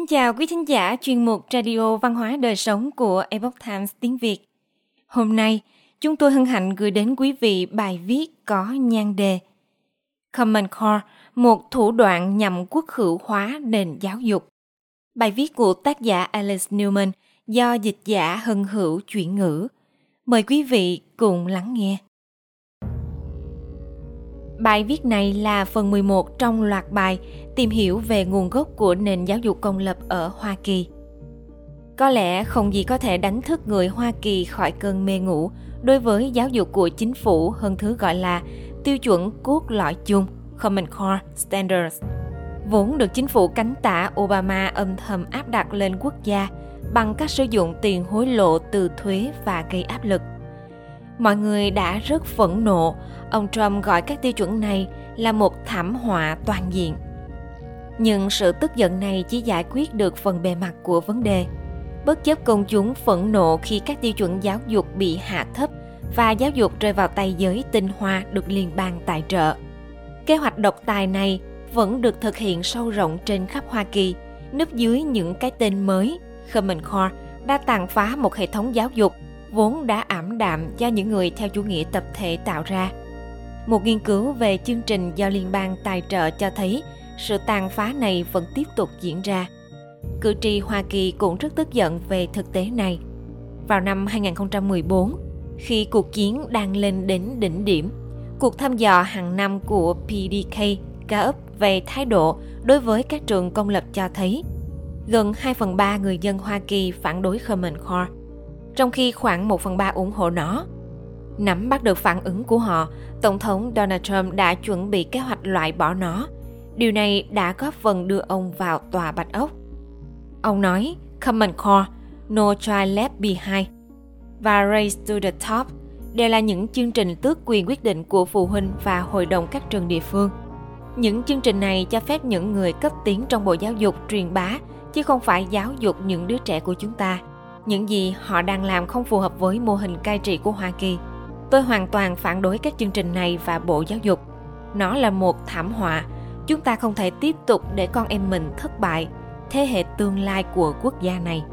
Xin chào quý thính giả chuyên mục Radio Văn hóa Đời Sống của Epoch Times tiếng Việt. Hôm nay, chúng tôi hân hạnh gửi đến quý vị bài viết có nhan đề Common Core, một thủ đoạn nhằm quốc hữu hóa nền giáo dục. Bài viết của tác giả Alice Newman do dịch giả hân hữu chuyển ngữ. Mời quý vị cùng lắng nghe. Bài viết này là phần 11 trong loạt bài tìm hiểu về nguồn gốc của nền giáo dục công lập ở Hoa Kỳ. Có lẽ không gì có thể đánh thức người Hoa Kỳ khỏi cơn mê ngủ đối với giáo dục của chính phủ hơn thứ gọi là tiêu chuẩn cốt lõi chung, Common Core Standards vốn được chính phủ cánh tả, Obama âm thầm áp đặt lên quốc gia bằng cách sử dụng tiền hối lộ từ thuế và gây áp lực. Mọi người đã rất phẫn nộ, ông Trump gọi các tiêu chuẩn này là một thảm họa toàn diện. Nhưng sự tức giận này chỉ giải quyết được phần bề mặt của vấn đề. Bất chấp công chúng phẫn nộ khi các tiêu chuẩn giáo dục bị hạ thấp và giáo dục rơi vào tay giới tinh hoa được liên bang tài trợ. Kế hoạch độc tài này vẫn được thực hiện sâu rộng trên khắp Hoa Kỳ, núp dưới những cái tên mới, Khmer Core đã tàn phá một hệ thống giáo dục vốn đã ảm đạm do những người theo chủ nghĩa tập thể tạo ra. Một nghiên cứu về chương trình do liên bang tài trợ cho thấy sự tàn phá này vẫn tiếp tục diễn ra. Cử tri Hoa Kỳ cũng rất tức giận về thực tế này. Vào năm 2014, khi cuộc chiến đang lên đến đỉnh điểm, cuộc thăm dò hàng năm của PDK Gallup về thái độ đối với các trường công lập cho thấy gần 2 phần 3 người dân Hoa Kỳ phản đối Common Core, trong khi khoảng 1 phần 3 ủng hộ nó. Nắm bắt được phản ứng của họ, Tổng thống Donald Trump đã chuẩn bị kế hoạch loại bỏ nó. Điều này đã góp phần đưa ông vào tòa Bạch Ốc. Ông nói, Common Core, No Child Left Behind và Race to the Top đều là những chương trình tước quyền quyết định của phụ huynh và hội đồng các trường địa phương. Những chương trình này cho phép những người cấp tiến trong Bộ Giáo dục truyền bá, chứ không phải giáo dục những đứa trẻ của chúng ta. Những gì họ đang làm không phù hợp với mô hình cai trị của Hoa Kỳ. Tôi hoàn toàn phản đối các chương trình này và Bộ Giáo dục. Nó là một thảm họa. Chúng ta không thể tiếp tục để con em mình thất bại, thế hệ tương lai của quốc gia này.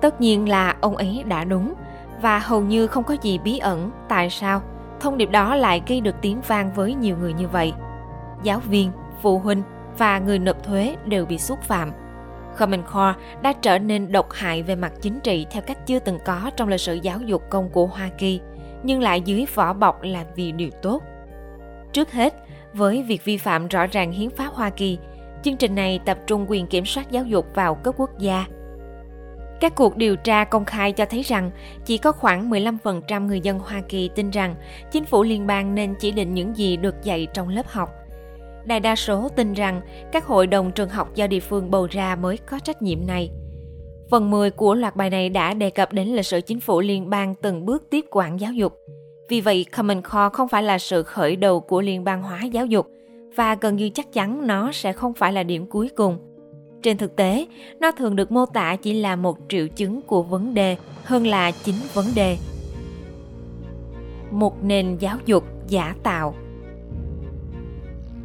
Tất nhiên là ông ấy đã đúng và hầu như không có gì bí ẩn tại sao thông điệp đó lại gây được tiếng vang với nhiều người như vậy – giáo viên, phụ huynh và người nộp thuế đều bị xúc phạm. Common Core đã trở nên độc hại về mặt chính trị theo cách chưa từng có trong lịch sử giáo dục công của Hoa Kỳ, nhưng lại dưới vỏ bọc là vì điều tốt. Trước hết, với việc vi phạm rõ ràng hiến pháp Hoa Kỳ, chương trình này tập trung quyền kiểm soát giáo dục vào cấp quốc gia. Các cuộc điều tra công khai cho thấy rằng chỉ có khoảng 15% người dân Hoa Kỳ tin rằng chính phủ liên bang nên chỉ định những gì được dạy trong lớp học – đại đa số tin rằng các hội đồng trường học do địa phương bầu ra mới có trách nhiệm này. Phần 10 của loạt bài này đã đề cập đến lịch sử chính phủ liên bang từng bước tiếp quản giáo dục. Vì vậy, Common Core không phải là sự khởi đầu của liên bang hóa giáo dục và gần như chắc chắn nó sẽ không phải là điểm cuối cùng. Trên thực tế, nó thường được mô tả chỉ là một triệu chứng của vấn đề hơn là chính vấn đề. Một nền giáo dục giả tạo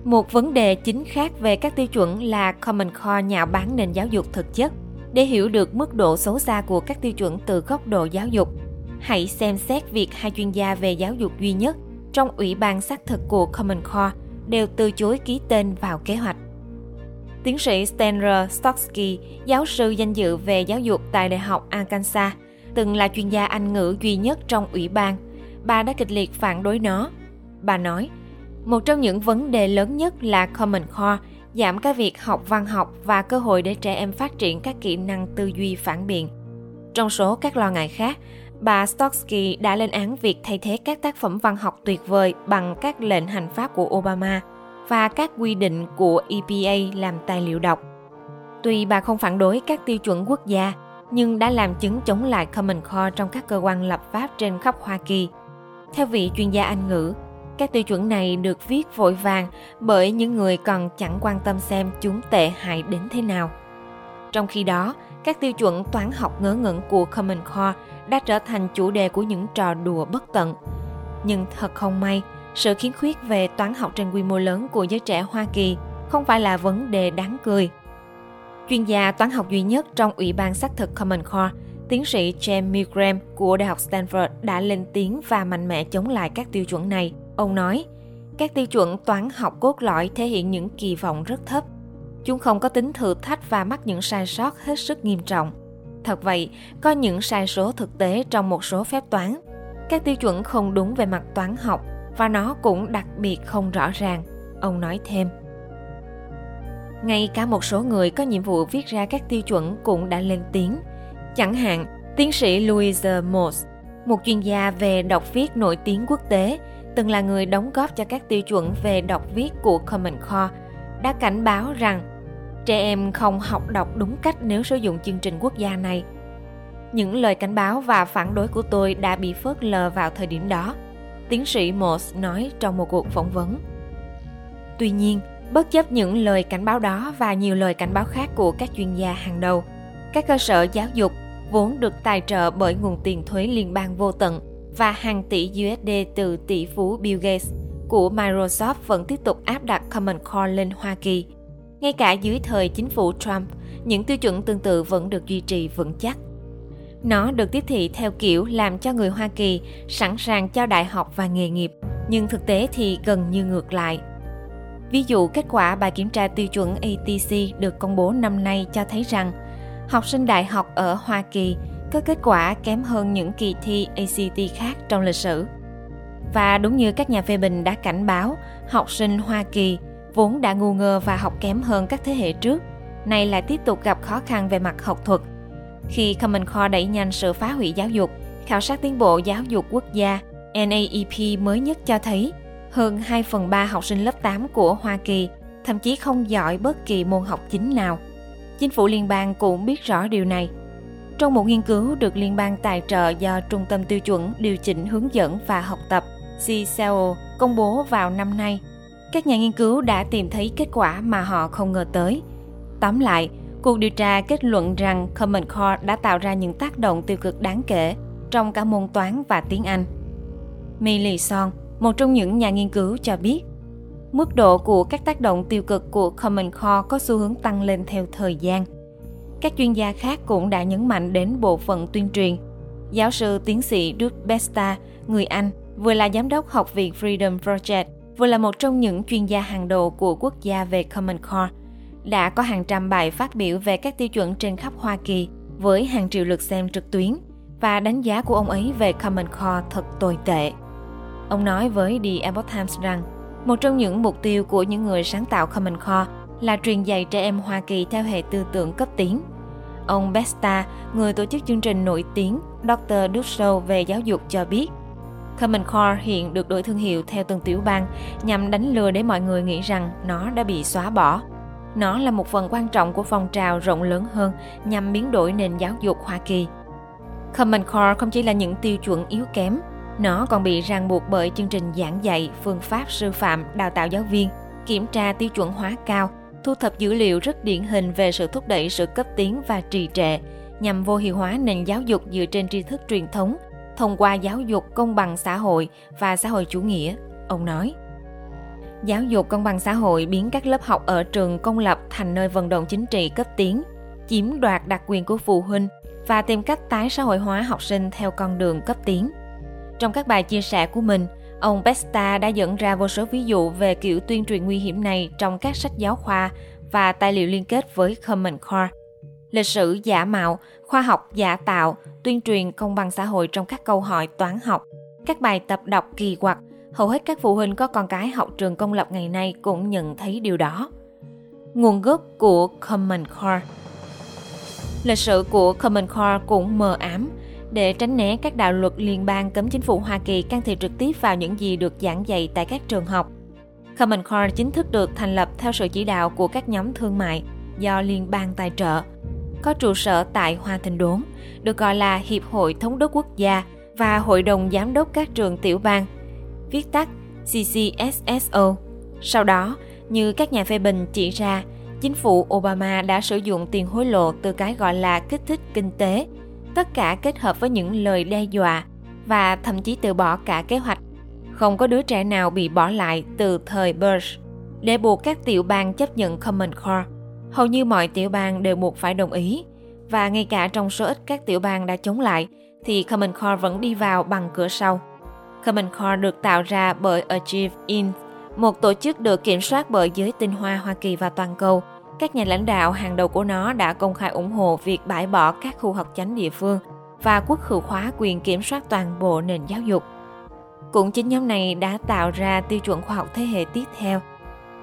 một vấn đề chính khác về các tiêu chuẩn là Common Core nhạo bán nền giáo dục thực chất. Để hiểu được mức độ xấu xa của các tiêu chuẩn từ góc độ giáo dục, hãy xem xét việc hai chuyên gia về giáo dục duy nhất trong Ủy ban xác thực của Common Core đều từ chối ký tên vào kế hoạch. Tiến sĩ Stanley Stotsky, giáo sư danh dự về giáo dục tại Đại học Arkansas, từng là chuyên gia Anh ngữ duy nhất trong ủy ban. Bà đã kịch liệt phản đối nó. Bà nói, một trong những vấn đề lớn nhất là Common Core, giảm cái việc học văn học và cơ hội để trẻ em phát triển các kỹ năng tư duy phản biện. Trong số các lo ngại khác, bà Stotsky đã lên án việc thay thế các tác phẩm văn học tuyệt vời bằng các lệnh hành pháp của Obama và các quy định của EPA làm tài liệu đọc. Tuy bà không phản đối các tiêu chuẩn quốc gia, nhưng đã làm chứng chống lại Common Core trong các cơ quan lập pháp trên khắp Hoa Kỳ. Theo vị chuyên gia Anh ngữ, các tiêu chuẩn này được viết vội vàng bởi những người còn chẳng quan tâm xem chúng tệ hại đến thế nào. Trong khi đó, các tiêu chuẩn toán học ngớ ngẩn của Common Core đã trở thành chủ đề của những trò đùa bất tận. Nhưng thật không may, sự khiếm khuyết về toán học trên quy mô lớn của giới trẻ Hoa Kỳ không phải là vấn đề đáng cười. Chuyên gia toán học duy nhất trong Ủy ban xác thực Common Core, tiến sĩ James Milgram của Đại học Stanford đã lên tiếng và mạnh mẽ chống lại các tiêu chuẩn này. Ông nói, các tiêu chuẩn toán học cốt lõi thể hiện những kỳ vọng rất thấp. Chúng không có tính thử thách và mắc những sai sót hết sức nghiêm trọng. Thật vậy, có những sai số thực tế trong một số phép toán. Các tiêu chuẩn không đúng về mặt toán học và nó cũng đặc biệt không rõ ràng. Ông nói thêm. Ngay cả một số người có nhiệm vụ viết ra các tiêu chuẩn cũng đã lên tiếng. Chẳng hạn, tiến sĩ Louise Moss, một chuyên gia về đọc viết nổi tiếng quốc tế, từng là người đóng góp cho các tiêu chuẩn về đọc viết của Common Core, đã cảnh báo rằng trẻ em không học đọc đúng cách nếu sử dụng chương trình quốc gia này. Những lời cảnh báo và phản đối của tôi đã bị phớt lờ vào thời điểm đó, tiến sĩ Moss nói trong một cuộc phỏng vấn. Tuy nhiên, bất chấp những lời cảnh báo đó và nhiều lời cảnh báo khác của các chuyên gia hàng đầu, các cơ sở giáo dục vốn được tài trợ bởi nguồn tiền thuế liên bang vô tận và hàng tỷ USD từ tỷ phú Bill Gates của Microsoft vẫn tiếp tục áp đặt Common Core lên Hoa Kỳ. Ngay cả dưới thời chính phủ Trump, những tiêu chuẩn tương tự vẫn được duy trì vững chắc. Nó được tiếp thị theo kiểu làm cho người Hoa Kỳ sẵn sàng cho đại học và nghề nghiệp, nhưng thực tế thì gần như ngược lại. Ví dụ kết quả bài kiểm tra tiêu chuẩn ATC được công bố năm nay cho thấy rằng học sinh đại học ở Hoa Kỳ có kết quả kém hơn những kỳ thi ACT khác trong lịch sử. Và đúng như các nhà phê bình đã cảnh báo, học sinh Hoa Kỳ vốn đã ngu ngơ và học kém hơn các thế hệ trước, nay lại tiếp tục gặp khó khăn về mặt học thuật. Khi Common Core đẩy nhanh sự phá hủy giáo dục, khảo sát tiến bộ giáo dục quốc gia NAEP mới nhất cho thấy hơn 2 phần 3 học sinh lớp 8 của Hoa Kỳ thậm chí không giỏi bất kỳ môn học chính nào. Chính phủ liên bang cũng biết rõ điều này. Trong một nghiên cứu được liên bang tài trợ do Trung tâm Tiêu chuẩn Điều chỉnh Hướng dẫn và Học tập CCEO công bố vào năm nay, các nhà nghiên cứu đã tìm thấy kết quả mà họ không ngờ tới. Tóm lại, cuộc điều tra kết luận rằng Common Core đã tạo ra những tác động tiêu cực đáng kể trong cả môn toán và tiếng Anh. Millie Son, một trong những nhà nghiên cứu cho biết, mức độ của các tác động tiêu cực của Common Core có xu hướng tăng lên theo thời gian. Các chuyên gia khác cũng đã nhấn mạnh đến bộ phận tuyên truyền. Giáo sư tiến sĩ Duke Besta, người Anh, vừa là giám đốc Học viện Freedom Project, vừa là một trong những chuyên gia hàng đầu của quốc gia về Common Core, đã có hàng trăm bài phát biểu về các tiêu chuẩn trên khắp Hoa Kỳ với hàng triệu lượt xem trực tuyến và đánh giá của ông ấy về Common Core thật tồi tệ. Ông nói với The Epoch Times rằng một trong những mục tiêu của những người sáng tạo Common Core là truyền dạy trẻ em Hoa Kỳ theo hệ tư tưởng cấp tiến. Ông Besta, người tổ chức chương trình nổi tiếng Dr. Dussel về giáo dục cho biết, Common Core hiện được đổi thương hiệu theo từng tiểu bang nhằm đánh lừa để mọi người nghĩ rằng nó đã bị xóa bỏ. Nó là một phần quan trọng của phong trào rộng lớn hơn nhằm biến đổi nền giáo dục Hoa Kỳ. Common Core không chỉ là những tiêu chuẩn yếu kém nó còn bị ràng buộc bởi chương trình giảng dạy, phương pháp sư phạm, đào tạo giáo viên, kiểm tra tiêu chuẩn hóa cao, thu thập dữ liệu rất điển hình về sự thúc đẩy sự cấp tiến và trì trệ, nhằm vô hiệu hóa nền giáo dục dựa trên tri thức truyền thống, thông qua giáo dục công bằng xã hội và xã hội chủ nghĩa, ông nói. Giáo dục công bằng xã hội biến các lớp học ở trường công lập thành nơi vận động chính trị cấp tiến, chiếm đoạt đặc quyền của phụ huynh và tìm cách tái xã hội hóa học sinh theo con đường cấp tiến. Trong các bài chia sẻ của mình, ông Besta đã dẫn ra vô số ví dụ về kiểu tuyên truyền nguy hiểm này trong các sách giáo khoa và tài liệu liên kết với Common Core. Lịch sử giả mạo, khoa học giả tạo, tuyên truyền công bằng xã hội trong các câu hỏi toán học, các bài tập đọc kỳ quặc, hầu hết các phụ huynh có con cái học trường công lập ngày nay cũng nhận thấy điều đó. Nguồn gốc của Common Core Lịch sử của Common Core cũng mờ ám, để tránh né các đạo luật liên bang cấm chính phủ Hoa Kỳ can thiệp trực tiếp vào những gì được giảng dạy tại các trường học. Common Core chính thức được thành lập theo sự chỉ đạo của các nhóm thương mại do liên bang tài trợ. Có trụ sở tại Hoa Thịnh Đốn, được gọi là Hiệp hội Thống đốc Quốc gia và Hội đồng Giám đốc các trường tiểu bang, viết tắt CCSSO. Sau đó, như các nhà phê bình chỉ ra, chính phủ Obama đã sử dụng tiền hối lộ từ cái gọi là kích thích kinh tế tất cả kết hợp với những lời đe dọa và thậm chí từ bỏ cả kế hoạch. Không có đứa trẻ nào bị bỏ lại từ thời Bush để buộc các tiểu bang chấp nhận Common Core. Hầu như mọi tiểu bang đều buộc phải đồng ý, và ngay cả trong số ít các tiểu bang đã chống lại, thì Common Core vẫn đi vào bằng cửa sau. Common Core được tạo ra bởi Achieve Inc., một tổ chức được kiểm soát bởi giới tinh hoa Hoa Kỳ và toàn cầu. Các nhà lãnh đạo hàng đầu của nó đã công khai ủng hộ việc bãi bỏ các khu học chánh địa phương và quốc hữu hóa quyền kiểm soát toàn bộ nền giáo dục. Cũng chính nhóm này đã tạo ra tiêu chuẩn khoa học thế hệ tiếp theo,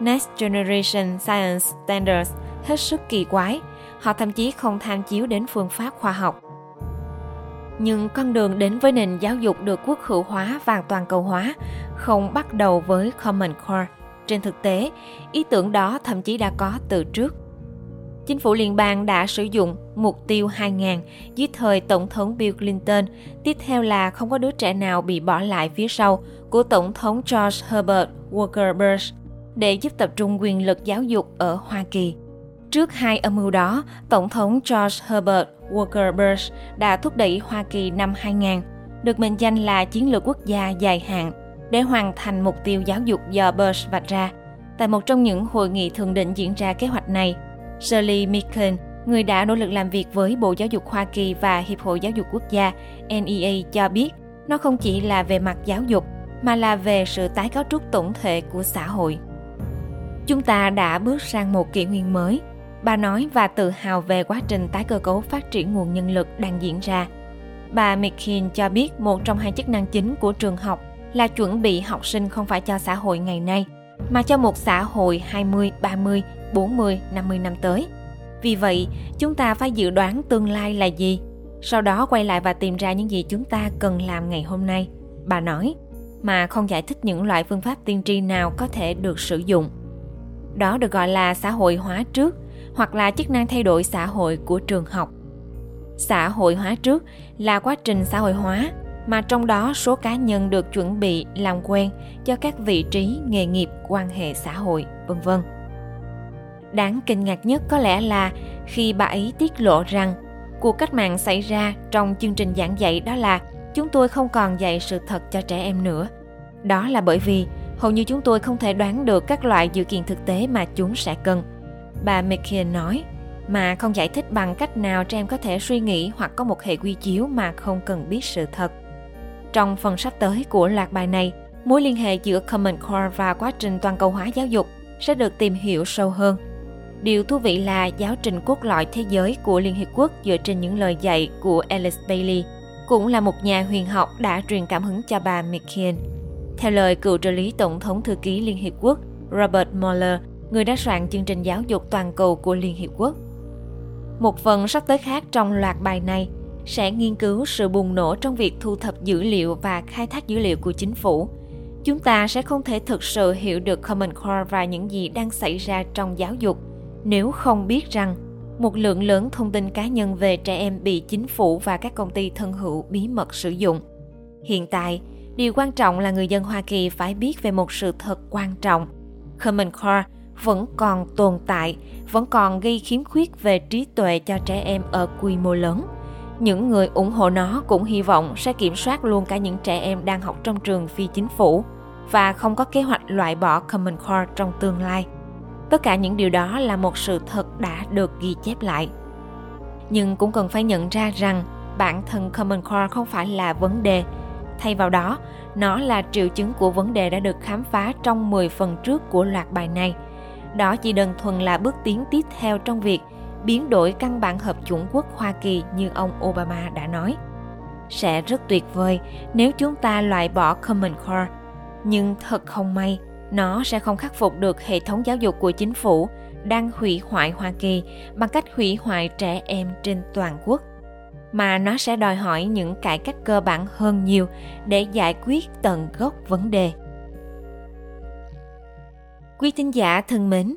Next Generation Science Standards, hết sức kỳ quái. Họ thậm chí không tham chiếu đến phương pháp khoa học. Nhưng con đường đến với nền giáo dục được quốc hữu hóa và toàn cầu hóa không bắt đầu với Common Core. Trên thực tế, ý tưởng đó thậm chí đã có từ trước. Chính phủ liên bang đã sử dụng mục tiêu 2000 dưới thời Tổng thống Bill Clinton, tiếp theo là không có đứa trẻ nào bị bỏ lại phía sau của Tổng thống George Herbert Walker Bush để giúp tập trung quyền lực giáo dục ở Hoa Kỳ. Trước hai âm mưu đó, Tổng thống George Herbert Walker Bush đã thúc đẩy Hoa Kỳ năm 2000, được mệnh danh là chiến lược quốc gia dài hạn để hoàn thành mục tiêu giáo dục do Bush vạch ra. Tại một trong những hội nghị thượng đỉnh diễn ra kế hoạch này, Shirley Micken, người đã nỗ lực làm việc với Bộ Giáo dục Hoa Kỳ và Hiệp hội Giáo dục Quốc gia NEA cho biết nó không chỉ là về mặt giáo dục mà là về sự tái cấu trúc tổng thể của xã hội. Chúng ta đã bước sang một kỷ nguyên mới, bà nói và tự hào về quá trình tái cơ cấu phát triển nguồn nhân lực đang diễn ra. Bà McKean cho biết một trong hai chức năng chính của trường học là chuẩn bị học sinh không phải cho xã hội ngày nay, mà cho một xã hội 20, 30, 40, 50 năm tới. Vì vậy, chúng ta phải dự đoán tương lai là gì, sau đó quay lại và tìm ra những gì chúng ta cần làm ngày hôm nay. Bà nói, mà không giải thích những loại phương pháp tiên tri nào có thể được sử dụng. Đó được gọi là xã hội hóa trước hoặc là chức năng thay đổi xã hội của trường học. Xã hội hóa trước là quá trình xã hội hóa mà trong đó số cá nhân được chuẩn bị, làm quen cho các vị trí, nghề nghiệp, quan hệ xã hội, vân vân. Đáng kinh ngạc nhất có lẽ là khi bà ấy tiết lộ rằng cuộc cách mạng xảy ra trong chương trình giảng dạy đó là chúng tôi không còn dạy sự thật cho trẻ em nữa. Đó là bởi vì hầu như chúng tôi không thể đoán được các loại dự kiện thực tế mà chúng sẽ cần. Bà mckeon nói, mà không giải thích bằng cách nào trẻ em có thể suy nghĩ hoặc có một hệ quy chiếu mà không cần biết sự thật trong phần sắp tới của loạt bài này, mối liên hệ giữa Common Core và quá trình toàn cầu hóa giáo dục sẽ được tìm hiểu sâu hơn. Điều thú vị là giáo trình cốt lõi thế giới của Liên Hiệp Quốc dựa trên những lời dạy của Alice Bailey, cũng là một nhà huyền học đã truyền cảm hứng cho bà McKeon. Theo lời cựu trợ lý Tổng thống Thư ký Liên Hiệp Quốc Robert Mueller, người đã soạn chương trình giáo dục toàn cầu của Liên Hiệp Quốc. Một phần sắp tới khác trong loạt bài này sẽ nghiên cứu sự bùng nổ trong việc thu thập dữ liệu và khai thác dữ liệu của chính phủ. Chúng ta sẽ không thể thực sự hiểu được Common Core và những gì đang xảy ra trong giáo dục nếu không biết rằng một lượng lớn thông tin cá nhân về trẻ em bị chính phủ và các công ty thân hữu bí mật sử dụng. Hiện tại, điều quan trọng là người dân Hoa Kỳ phải biết về một sự thật quan trọng. Common Core vẫn còn tồn tại, vẫn còn gây khiếm khuyết về trí tuệ cho trẻ em ở quy mô lớn – những người ủng hộ nó cũng hy vọng sẽ kiểm soát luôn cả những trẻ em đang học trong trường phi chính phủ và không có kế hoạch loại bỏ Common Core trong tương lai. Tất cả những điều đó là một sự thật đã được ghi chép lại. Nhưng cũng cần phải nhận ra rằng bản thân Common Core không phải là vấn đề. Thay vào đó, nó là triệu chứng của vấn đề đã được khám phá trong 10 phần trước của loạt bài này. Đó chỉ đơn thuần là bước tiến tiếp theo trong việc biến đổi căn bản hợp chủng quốc Hoa Kỳ như ông Obama đã nói. Sẽ rất tuyệt vời nếu chúng ta loại bỏ Common Core, nhưng thật không may, nó sẽ không khắc phục được hệ thống giáo dục của chính phủ đang hủy hoại Hoa Kỳ bằng cách hủy hoại trẻ em trên toàn quốc mà nó sẽ đòi hỏi những cải cách cơ bản hơn nhiều để giải quyết tận gốc vấn đề. Quý thính giả thân mến,